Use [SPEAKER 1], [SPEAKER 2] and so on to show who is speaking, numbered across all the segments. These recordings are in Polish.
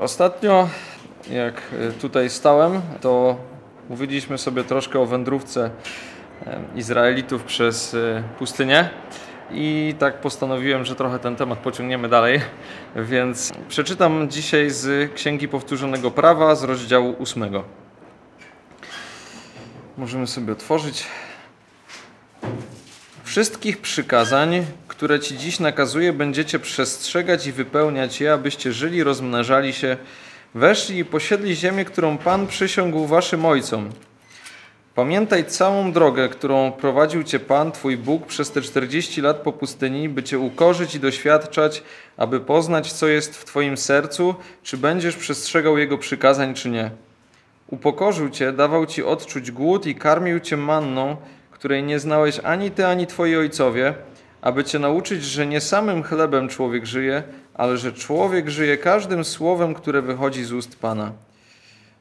[SPEAKER 1] Ostatnio, jak tutaj stałem, to mówiliśmy sobie troszkę o wędrówce Izraelitów przez pustynię. I tak postanowiłem, że trochę ten temat pociągniemy dalej, więc przeczytam dzisiaj z Księgi Powtórzonego Prawa z rozdziału 8. Możemy sobie otworzyć. Wszystkich przykazań, które Ci dziś nakazuję, będziecie przestrzegać i wypełniać je, abyście żyli, rozmnażali się, weszli i posiedli ziemię, którą Pan przysiągł Waszym Ojcom. Pamiętaj całą drogę, którą prowadził Cię Pan, Twój Bóg, przez te 40 lat po pustyni, by Cię ukorzyć i doświadczać, aby poznać, co jest w Twoim sercu, czy będziesz przestrzegał Jego przykazań, czy nie. Upokorzył Cię, dawał Ci odczuć głód i karmił Cię manną, której nie znałeś ani Ty, ani Twoi ojcowie, aby Cię nauczyć, że nie samym chlebem człowiek żyje, ale że człowiek żyje każdym słowem, które wychodzi z ust Pana.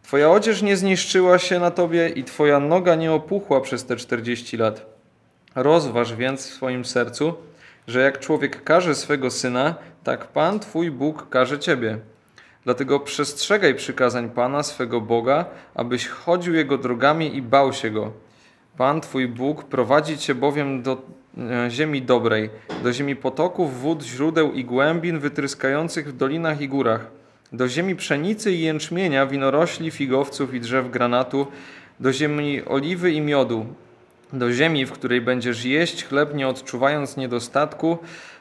[SPEAKER 1] Twoja odzież nie zniszczyła się na tobie i twoja noga nie opuchła przez te czterdzieści lat. Rozważ więc w swoim sercu, że jak człowiek każe swego syna, tak Pan Twój Bóg każe ciebie. Dlatego przestrzegaj przykazań Pana swego Boga, abyś chodził Jego drogami i bał się Go. Pan Twój Bóg prowadzi Cię bowiem do e, ziemi dobrej, do ziemi potoków, wód, źródeł i głębin wytryskających w dolinach i górach do ziemi pszenicy i jęczmienia, winorośli, figowców i drzew granatu, do ziemi oliwy i miodu, do ziemi, w której będziesz jeść chleb, nie odczuwając niedostatku,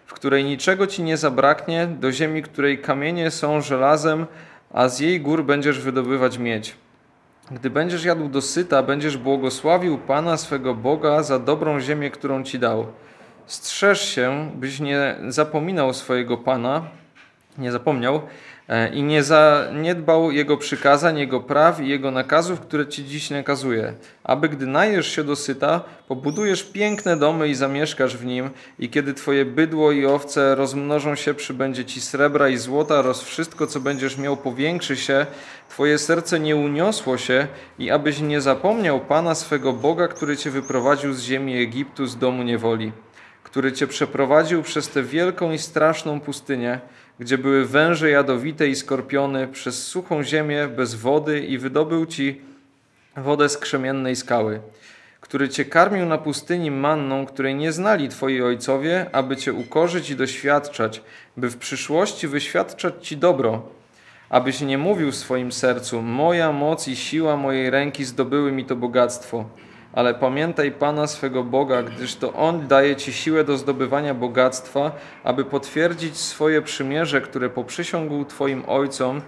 [SPEAKER 1] w której niczego ci nie zabraknie, do ziemi, której kamienie są żelazem, a z jej gór będziesz wydobywać miedź. Gdy będziesz jadł dosyta, będziesz błogosławił Pana swego Boga za dobrą ziemię, którą ci dał. Strzeż się, byś nie zapominał swojego Pana, nie zapomniał, i nie zaniedbał Jego przykazań, Jego praw i Jego nakazów, które Ci dziś nakazuje, aby gdy najesz się dosyta, pobudujesz piękne domy i zamieszkasz w nim. I kiedy Twoje bydło i owce rozmnożą się, przybędzie Ci srebra i złota oraz wszystko, co będziesz miał, powiększy się, Twoje serce nie uniosło się i abyś nie zapomniał Pana swego Boga, który Cię wyprowadził z ziemi Egiptu, z domu niewoli, który Cię przeprowadził przez tę wielką i straszną pustynię, gdzie były węże jadowite i skorpiony, przez suchą ziemię bez wody i wydobył ci wodę z krzemiennej skały, który cię karmił na pustyni manną, której nie znali twoi ojcowie, aby cię ukorzyć i doświadczać, by w przyszłości wyświadczać ci dobro, abyś nie mówił w swoim sercu, moja moc i siła mojej ręki zdobyły mi to bogactwo ale pamiętaj Pana swego Boga, gdyż to On daje Ci siłę do zdobywania bogactwa, aby potwierdzić swoje przymierze, które poprzysiągł Twoim ojcom,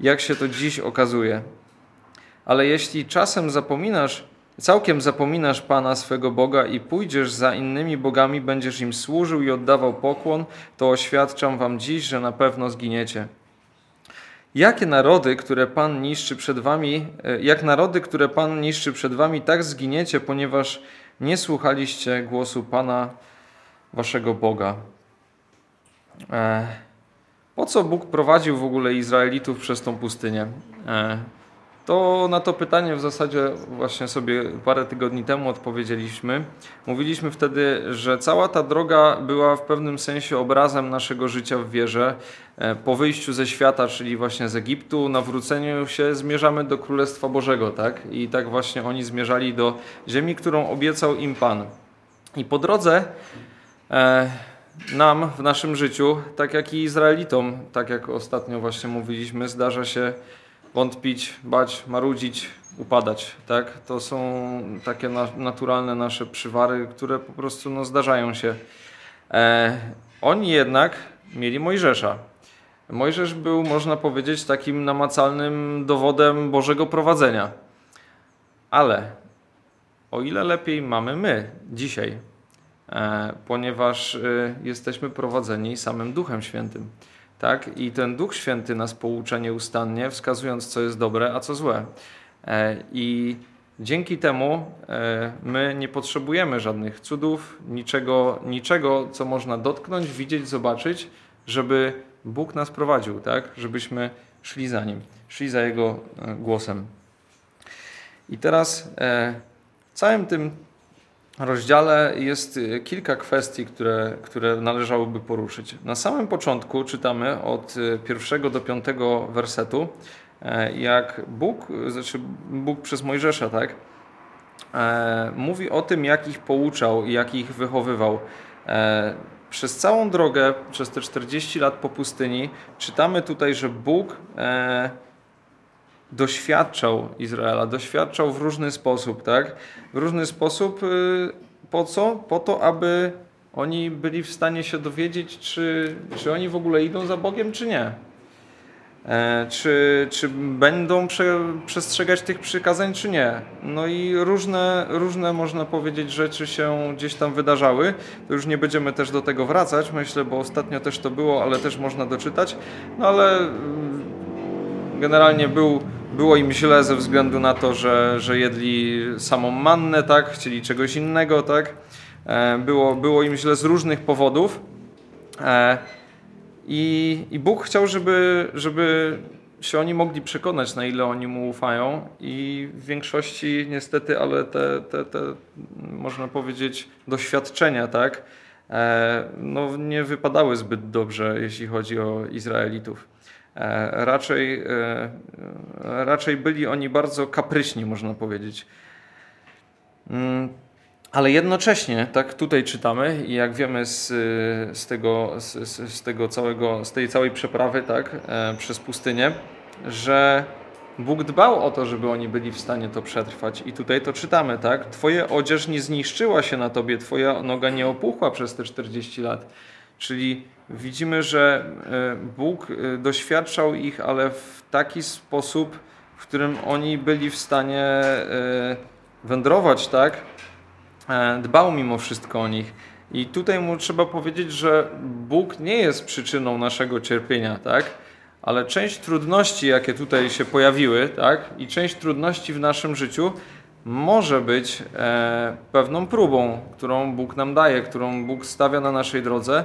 [SPEAKER 1] jak się to dziś okazuje. Ale jeśli czasem zapominasz, całkiem zapominasz Pana swego Boga i pójdziesz za innymi bogami, będziesz im służył i oddawał pokłon, to oświadczam Wam dziś, że na pewno zginiecie. Jakie narody, które Pan niszczy przed wami, e, jak narody, które Pan niszczy przed wami, tak zginiecie, ponieważ nie słuchaliście głosu Pana waszego Boga. E, po co Bóg prowadził w ogóle Izraelitów przez tą pustynię? E, to na to pytanie w zasadzie właśnie sobie parę tygodni temu odpowiedzieliśmy. Mówiliśmy wtedy, że cała ta droga była w pewnym sensie obrazem naszego życia w wierze. E, po wyjściu ze świata, czyli właśnie z Egiptu, nawróceniu się zmierzamy do Królestwa Bożego, tak? I tak właśnie oni zmierzali do ziemi, którą obiecał im Pan. I po drodze e, nam w naszym życiu, tak jak i Izraelitom, tak jak ostatnio właśnie mówiliśmy, zdarza się wątpić, bać, marudzić, upadać. Tak? To są takie na, naturalne nasze przywary, które po prostu no, zdarzają się. E, oni jednak mieli Mojżesza. Mojżesz był, można powiedzieć, takim namacalnym dowodem Bożego prowadzenia. Ale o ile lepiej mamy my dzisiaj, e, ponieważ e, jesteśmy prowadzeni samym Duchem Świętym. Tak? I ten Duch Święty nas poucza nieustannie, wskazując, co jest dobre, a co złe. E, I dzięki temu my nie potrzebujemy żadnych cudów, niczego, niczego, co można dotknąć, widzieć, zobaczyć, żeby Bóg nas prowadził, tak? żebyśmy szli za Nim, szli za Jego e, głosem. I teraz całym tym rozdziale jest y, kilka kwestii, które, które należałoby poruszyć. Na samym początku czytamy od pierwszego do piątego wersetu, e, jak Bóg, znaczy Bóg przez Mojżesza, tak, e, mówi o tym, jak ich pouczał i jak ich wychowywał. E, przez całą drogę, przez te 40 lat po pustyni, czytamy tutaj, że Bóg doświadczał Izraela, doświadczał w różny sposób, tak? W różny sposób y, po co? Po to, aby oni byli w stanie się dowiedzieć, czy, czy oni w ogóle idą za Bogiem, czy nie. E, czy, czy będą prze, przestrzegać tych przykazań, czy nie. No i różne, różne, można powiedzieć, rzeczy się gdzieś tam wydarzały. To już nie będziemy też do tego wracać, myślę, bo ostatnio też to było, ale też można doczytać. No ale mm, generalnie był było im źle ze względu na to, że, że jedli samą mannę, tak? Chcieli czegoś innego, tak? E, było, było im źle z różnych powodów. I, I Bóg chciał, żeby, żeby się oni mogli przekonać, na ile oni mu ufają, i w większości niestety, ale te, te, te można powiedzieć, doświadczenia, tak, e, no, nie wypadały zbyt dobrze, jeśli chodzi o Izraelitów. E, raczej, e, raczej byli oni bardzo kapryśni, można powiedzieć. Ale jednocześnie, tak tutaj czytamy i jak wiemy z, z, tego, z, z, tego całego, z tej całej przeprawy tak, e, przez pustynię, że Bóg dbał o to, żeby oni byli w stanie to przetrwać. I tutaj to czytamy, tak? Twoje odzież nie zniszczyła się na tobie, twoja noga nie opuchła przez te 40 lat. Czyli widzimy, że e, Bóg e, doświadczał ich, ale w taki sposób, w którym oni byli w stanie wędrować, tak? Dbał mimo wszystko o nich. I tutaj mu trzeba powiedzieć, że Bóg nie jest przyczyną naszego cierpienia, tak? Ale część trudności, jakie tutaj się pojawiły, tak? I część trudności w naszym życiu może być e, pewną próbą, którą Bóg nam daje, którą Bóg stawia na naszej drodze.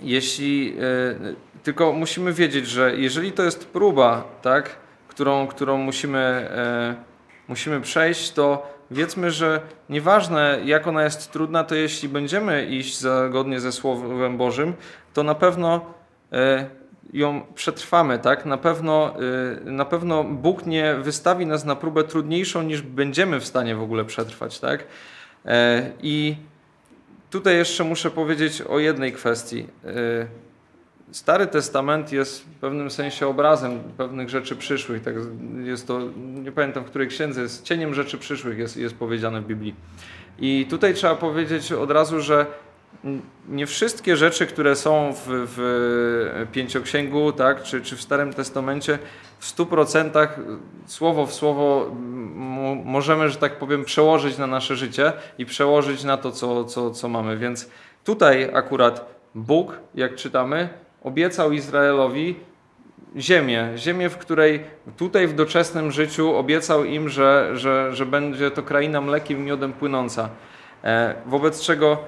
[SPEAKER 1] Jeśli, e, tylko musimy wiedzieć, że jeżeli to jest próba, tak, którą, którą musimy, e, musimy przejść, to wiedzmy, że nieważne jak ona jest trudna, to jeśli będziemy iść zgodnie ze Słowem Bożym, to na pewno e, ją przetrwamy, tak? Na pewno, na pewno Bóg nie wystawi nas na próbę trudniejszą niż będziemy w stanie w ogóle przetrwać, tak? I Tutaj jeszcze muszę powiedzieć o jednej kwestii. Stary Testament jest w pewnym sensie obrazem pewnych rzeczy przyszłych. Tak jest to, nie pamiętam w której księdze, jest cieniem rzeczy przyszłych jest, jest powiedziane w Biblii. I tutaj trzeba powiedzieć od razu, że nie wszystkie rzeczy, które są w, w Pięcioksięgu, tak, czy, czy w Starym Testamencie, w stu procentach słowo w słowo możemy, że tak powiem, przełożyć na nasze życie i przełożyć na to, co, co, co mamy. Więc tutaj akurat Bóg, jak czytamy, obiecał Izraelowi ziemię, ziemię, w której tutaj w doczesnym życiu obiecał im, że, że, że będzie to kraina mlekiem i miodem płynąca. E, wobec czego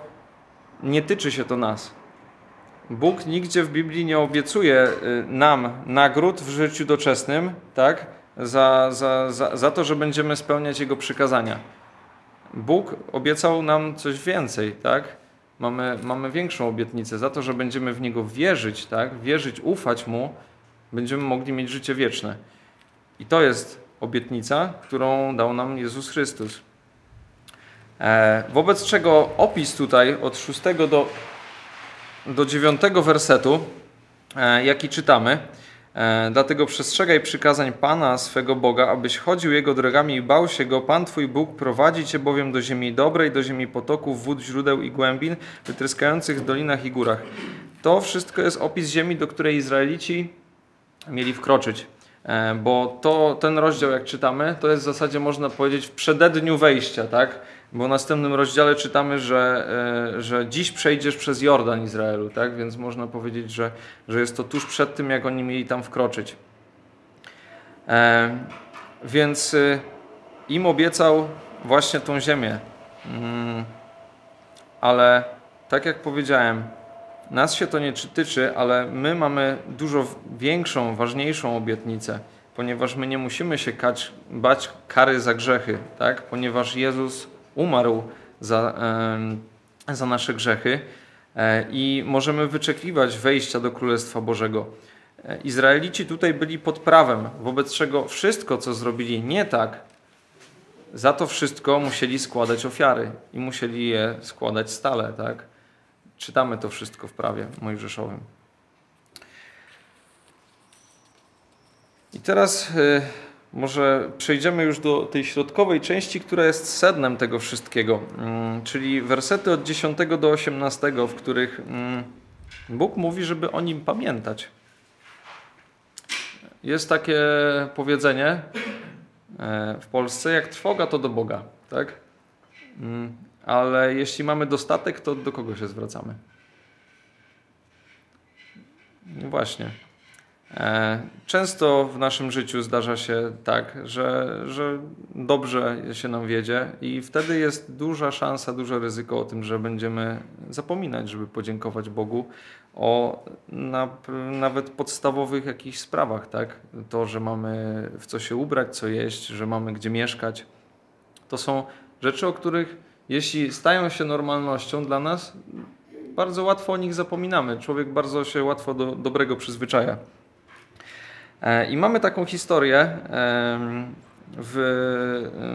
[SPEAKER 1] nie tyczy się to nas. Bóg nigdzie w Biblii nie obiecuje y, nam nagród w życiu doczesnym, tak? Za, za, za, za to, że będziemy spełniać Jego przykazania. Bóg obiecał nam coś więcej, tak? Mamy, mamy większą obietnicę za to, że będziemy w Niego wierzyć, tak? Wierzyć, ufać Mu, będziemy mogli mieć życie wieczne. I to jest obietnica, którą dał nam Jezus Chrystus. E, wobec czego opis tutaj od 6 do, do 9 wersetu, e, jaki czytamy, Dlatego przestrzegaj przykazań Pana, swego Boga, abyś chodził Jego drogami i bał się Go. Pan Twój Bóg prowadzi Cię bowiem do ziemi dobrej, do ziemi potoków, wód, źródeł i głębin, wytryskających w dolinach i górach. To wszystko jest opis ziemi, do której Izraelici mieli wkroczyć. Bo to, ten rozdział, jak czytamy, to jest w zasadzie, można powiedzieć, w przededniu wejścia, tak? Bo w następnym rozdziale czytamy, że, e, że dziś przejdziesz przez Jordan Izraelu, tak? Więc można powiedzieć, że, że jest to tuż przed tym, jak oni mieli tam wkroczyć. E, więc e, im obiecał właśnie tą ziemię. Mm, ale tak jak powiedziałem, nas się to nie tyczy, ale my mamy dużo większą, ważniejszą obietnicę, ponieważ my nie musimy się kać, bać kary za grzechy, tak? ponieważ Jezus umarł za, za nasze grzechy e, i możemy wyczekiwać wejścia do Królestwa Bożego. E, Izraelici tutaj byli pod prawem, wobec czego wszystko, co zrobili nie tak, za to wszystko musieli składać ofiary i musieli je składać stale. Tak? Czytamy to wszystko w prawie mojżeszowym. I teraz y, może przejdziemy już do tej środkowej części, która jest sednem tego wszystkiego, y, czyli wersety od 10 do 18, w których y, Bóg mówi, żeby o nim pamiętać. Jest takie powiedzenie e, w Polsce, jak trwoga to do Boga, tak? Ale jeśli mamy dostatek, to do kogo się zwracamy? No właśnie. E, często w naszym życiu zdarza się tak, że, że dobrze się nam wiedzie, i wtedy jest duża szansa, duże ryzyko o tym, że będziemy zapominać, żeby podziękować Bogu o na, nawet podstawowych jakichś sprawach. Tak? To, że mamy w co się ubrać, co jeść, że mamy gdzie mieszkać. To są rzeczy, o których jeśli stają się normalnością dla nas, bardzo łatwo o nich zapominamy. Człowiek bardzo się łatwo do dobrego przyzwyczaja. E, I mamy taką historię w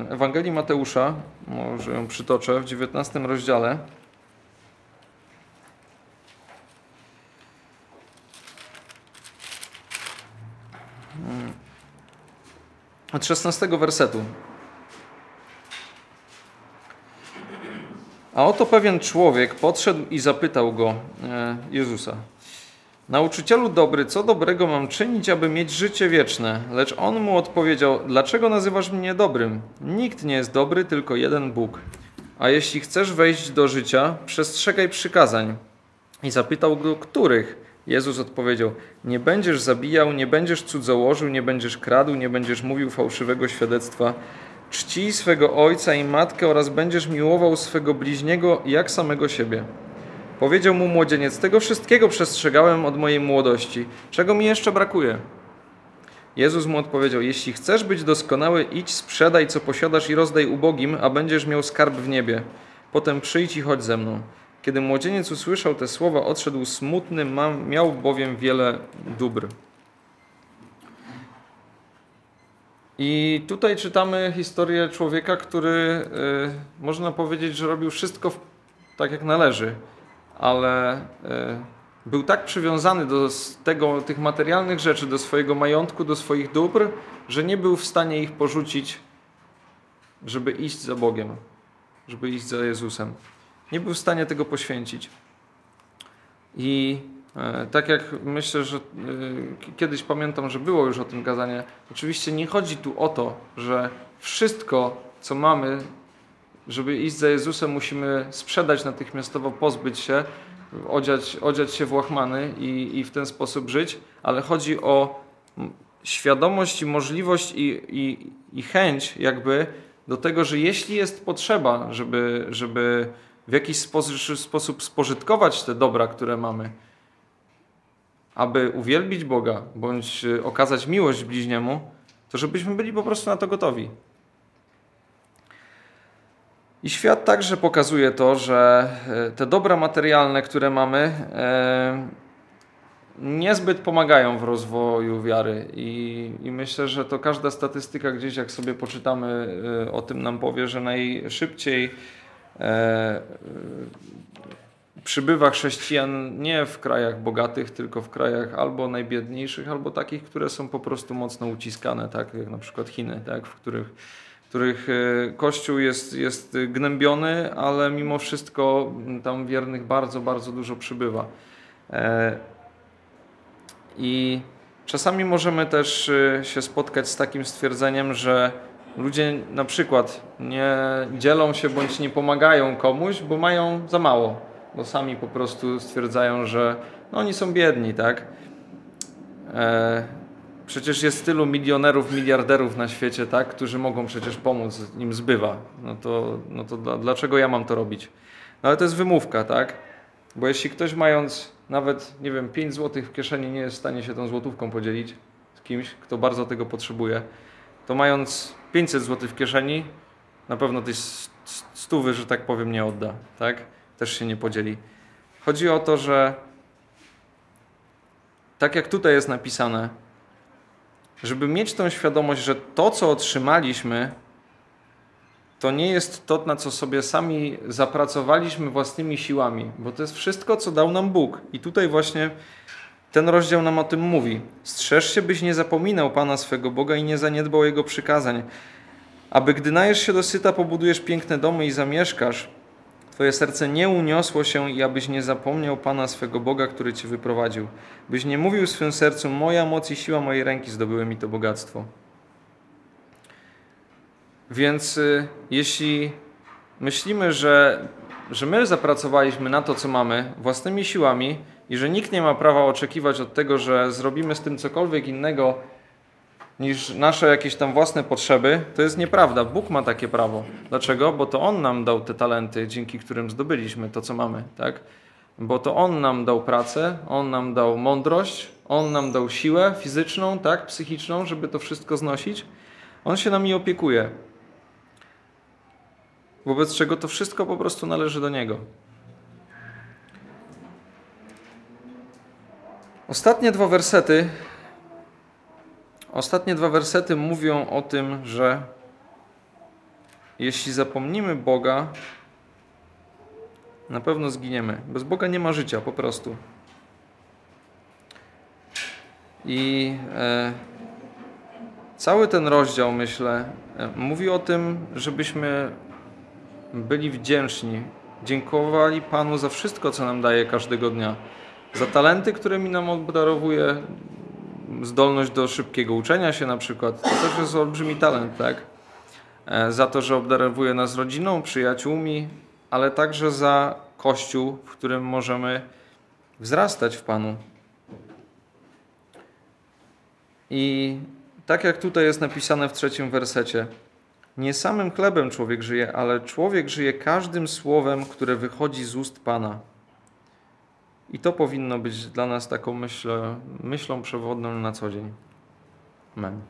[SPEAKER 1] Ewangelii Mateusza, może ją przytoczę, w 19 rozdziale. Hmm. Od 16 wersetu. A oto pewien człowiek podszedł i zapytał go, e, Jezusa, Nauczycielu dobry, co dobrego mam czynić, aby mieć życie wieczne? Lecz on mu odpowiedział: Dlaczego nazywasz mnie dobrym? Nikt nie jest dobry, tylko jeden Bóg. A jeśli chcesz wejść do życia, przestrzegaj przykazań. I zapytał go, których? Jezus odpowiedział: Nie będziesz zabijał, nie będziesz cudzołożył, nie będziesz kradł, nie będziesz mówił fałszywego świadectwa. Czcij swego ojca i matkę oraz będziesz miłował swego bliźniego jak samego siebie. Powiedział mu młodzieniec: Tego wszystkiego przestrzegałem od mojej młodości. Czego mi jeszcze brakuje? Jezus mu odpowiedział: Jeśli chcesz być doskonały, idź, sprzedaj co posiadasz i rozdaj ubogim, a będziesz miał skarb w niebie. Potem przyjdź i chodź ze mną. Kiedy młodzieniec usłyszał te słowa, odszedł smutny, miał bowiem wiele dóbr. I tutaj czytamy historię człowieka, który yy, można powiedzieć, że robił wszystko tak jak należy ale e, był tak przywiązany do tego, tych materialnych rzeczy, do swojego majątku, do swoich dóbr, że nie był w stanie ich porzucić, żeby iść za Bogiem, żeby iść za Jezusem. Nie był w stanie tego poświęcić. I tak jak myślę, że e, kiedyś pamiętam, że było już o tym kazanie, oczywiście nie chodzi tu o to, że wszystko, co mamy, żeby iść za Jezusem, musimy sprzedać natychmiastowo, pozbyć się, odziać, odziać się w łachmany i, i w ten sposób żyć, ale chodzi o świadomość i możliwość i, i, i chęć jakby do tego, że jeśli jest potrzeba, żeby, żeby w jakiś sposób, sposób spożytkować te dobra, które mamy, aby uwielbić Boga bądź okazać miłość bliźniemu, to żebyśmy byli po prostu na to gotowi. I świat także pokazuje to, że e, te dobra materialne, które mamy, e, niezbyt pomagają w rozwoju wiary. I, I, myślę, że to każda statystyka gdzieś, jak sobie poczytamy o tym, nam powie, że najszybciej przybywa chrześcijan nie w krajach bogatych, tylko w krajach albo najbiedniejszych, albo takich, które są po prostu mocno uciskane, tak jak na przykład Chiny, tak, w których których e, Kościół jest, jest gnębiony, ale mimo wszystko tam wiernych bardzo, bardzo dużo przybywa. E, I czasami możemy też e, się spotkać z takim stwierdzeniem, że ludzie na przykład nie dzielą się bądź nie pomagają komuś, bo mają za mało, bo sami po prostu stwierdzają, że no, oni są biedni, tak? Przecież jest tylu milionerów, miliarderów na świecie, tak, którzy mogą przecież pomóc, im zbywa. No to, no to dlaczego ja mam to robić? No ale to jest wymówka, tak? Bo jeśli ktoś mając nawet, nie wiem, 5 zł w kieszeni nie jest w stanie się tą złotówką podzielić z kimś, kto bardzo tego potrzebuje, to mając 500 zł w kieszeni, na pewno tej stówy, że tak powiem, nie odda, tak? Też się nie podzieli. Chodzi o to, że tak jak tutaj jest napisane, żeby mieć tą świadomość, że to, co otrzymaliśmy, to nie jest to, na co sobie sami zapracowaliśmy własnymi siłami, bo to jest wszystko, co dał nam Bóg. I tutaj właśnie ten rozdział nam o tym mówi. Strzeż się, byś nie zapominał Pana swego Boga i nie zaniedbał Jego przykazań, aby gdy najesz się dosyta, pobudujesz piękne domy i zamieszkasz, Twoje serce nie uniosło się i abyś nie zapomniał Pana swego Boga, który Cię wyprowadził. Byś nie mówił w swym sercu, moja moc i siła mojej ręki zdobyły mi to bogactwo. Więc y, jeśli myślimy, że, że my zapracowaliśmy na to, co mamy własnymi siłami i że nikt nie ma prawa oczekiwać od tego, że zrobimy z tym cokolwiek innego niż nasze jakieś tam własne potrzeby, to jest nieprawda. Bóg ma takie prawo. Dlaczego? Bo to On nam dał te talenty, dzięki którym zdobyliśmy to, co mamy, tak? Bo to On nam dał pracę, On nam dał mądrość, On nam dał siłę fizyczną, tak, psychiczną, żeby to wszystko znosić. On się nami opiekuje. Wobec czego to wszystko po prostu należy do Niego. Ostatnie dwa wersety. Ostatnie dwa wersety mówią o tym, że jeśli zapomnimy Boga, na pewno zginiemy. Bez Boga nie ma życia, po prostu. I e, cały ten rozdział, myślę, e, mówi o tym, żebyśmy byli wdzięczni, dziękowali Panu za wszystko, co nam daje każdego dnia. Za talenty, którymi nam obdarowuje, zdolność do szybkiego uczenia się na przykład. To też jest olbrzymi talent, tak? E, Za to, że obdarowuje nas rodziną, przyjaciółmi, ale także za Kościół, w którym możemy wzrastać w Panu. I tak jak tutaj jest napisane w trzecim wersecie, nie samym chlebem człowiek żyje, ale człowiek żyje każdym słowem, które wychodzi z ust Pana. I to powinno być dla nas taką myślą, myślą przewodną na co dzień. Amen.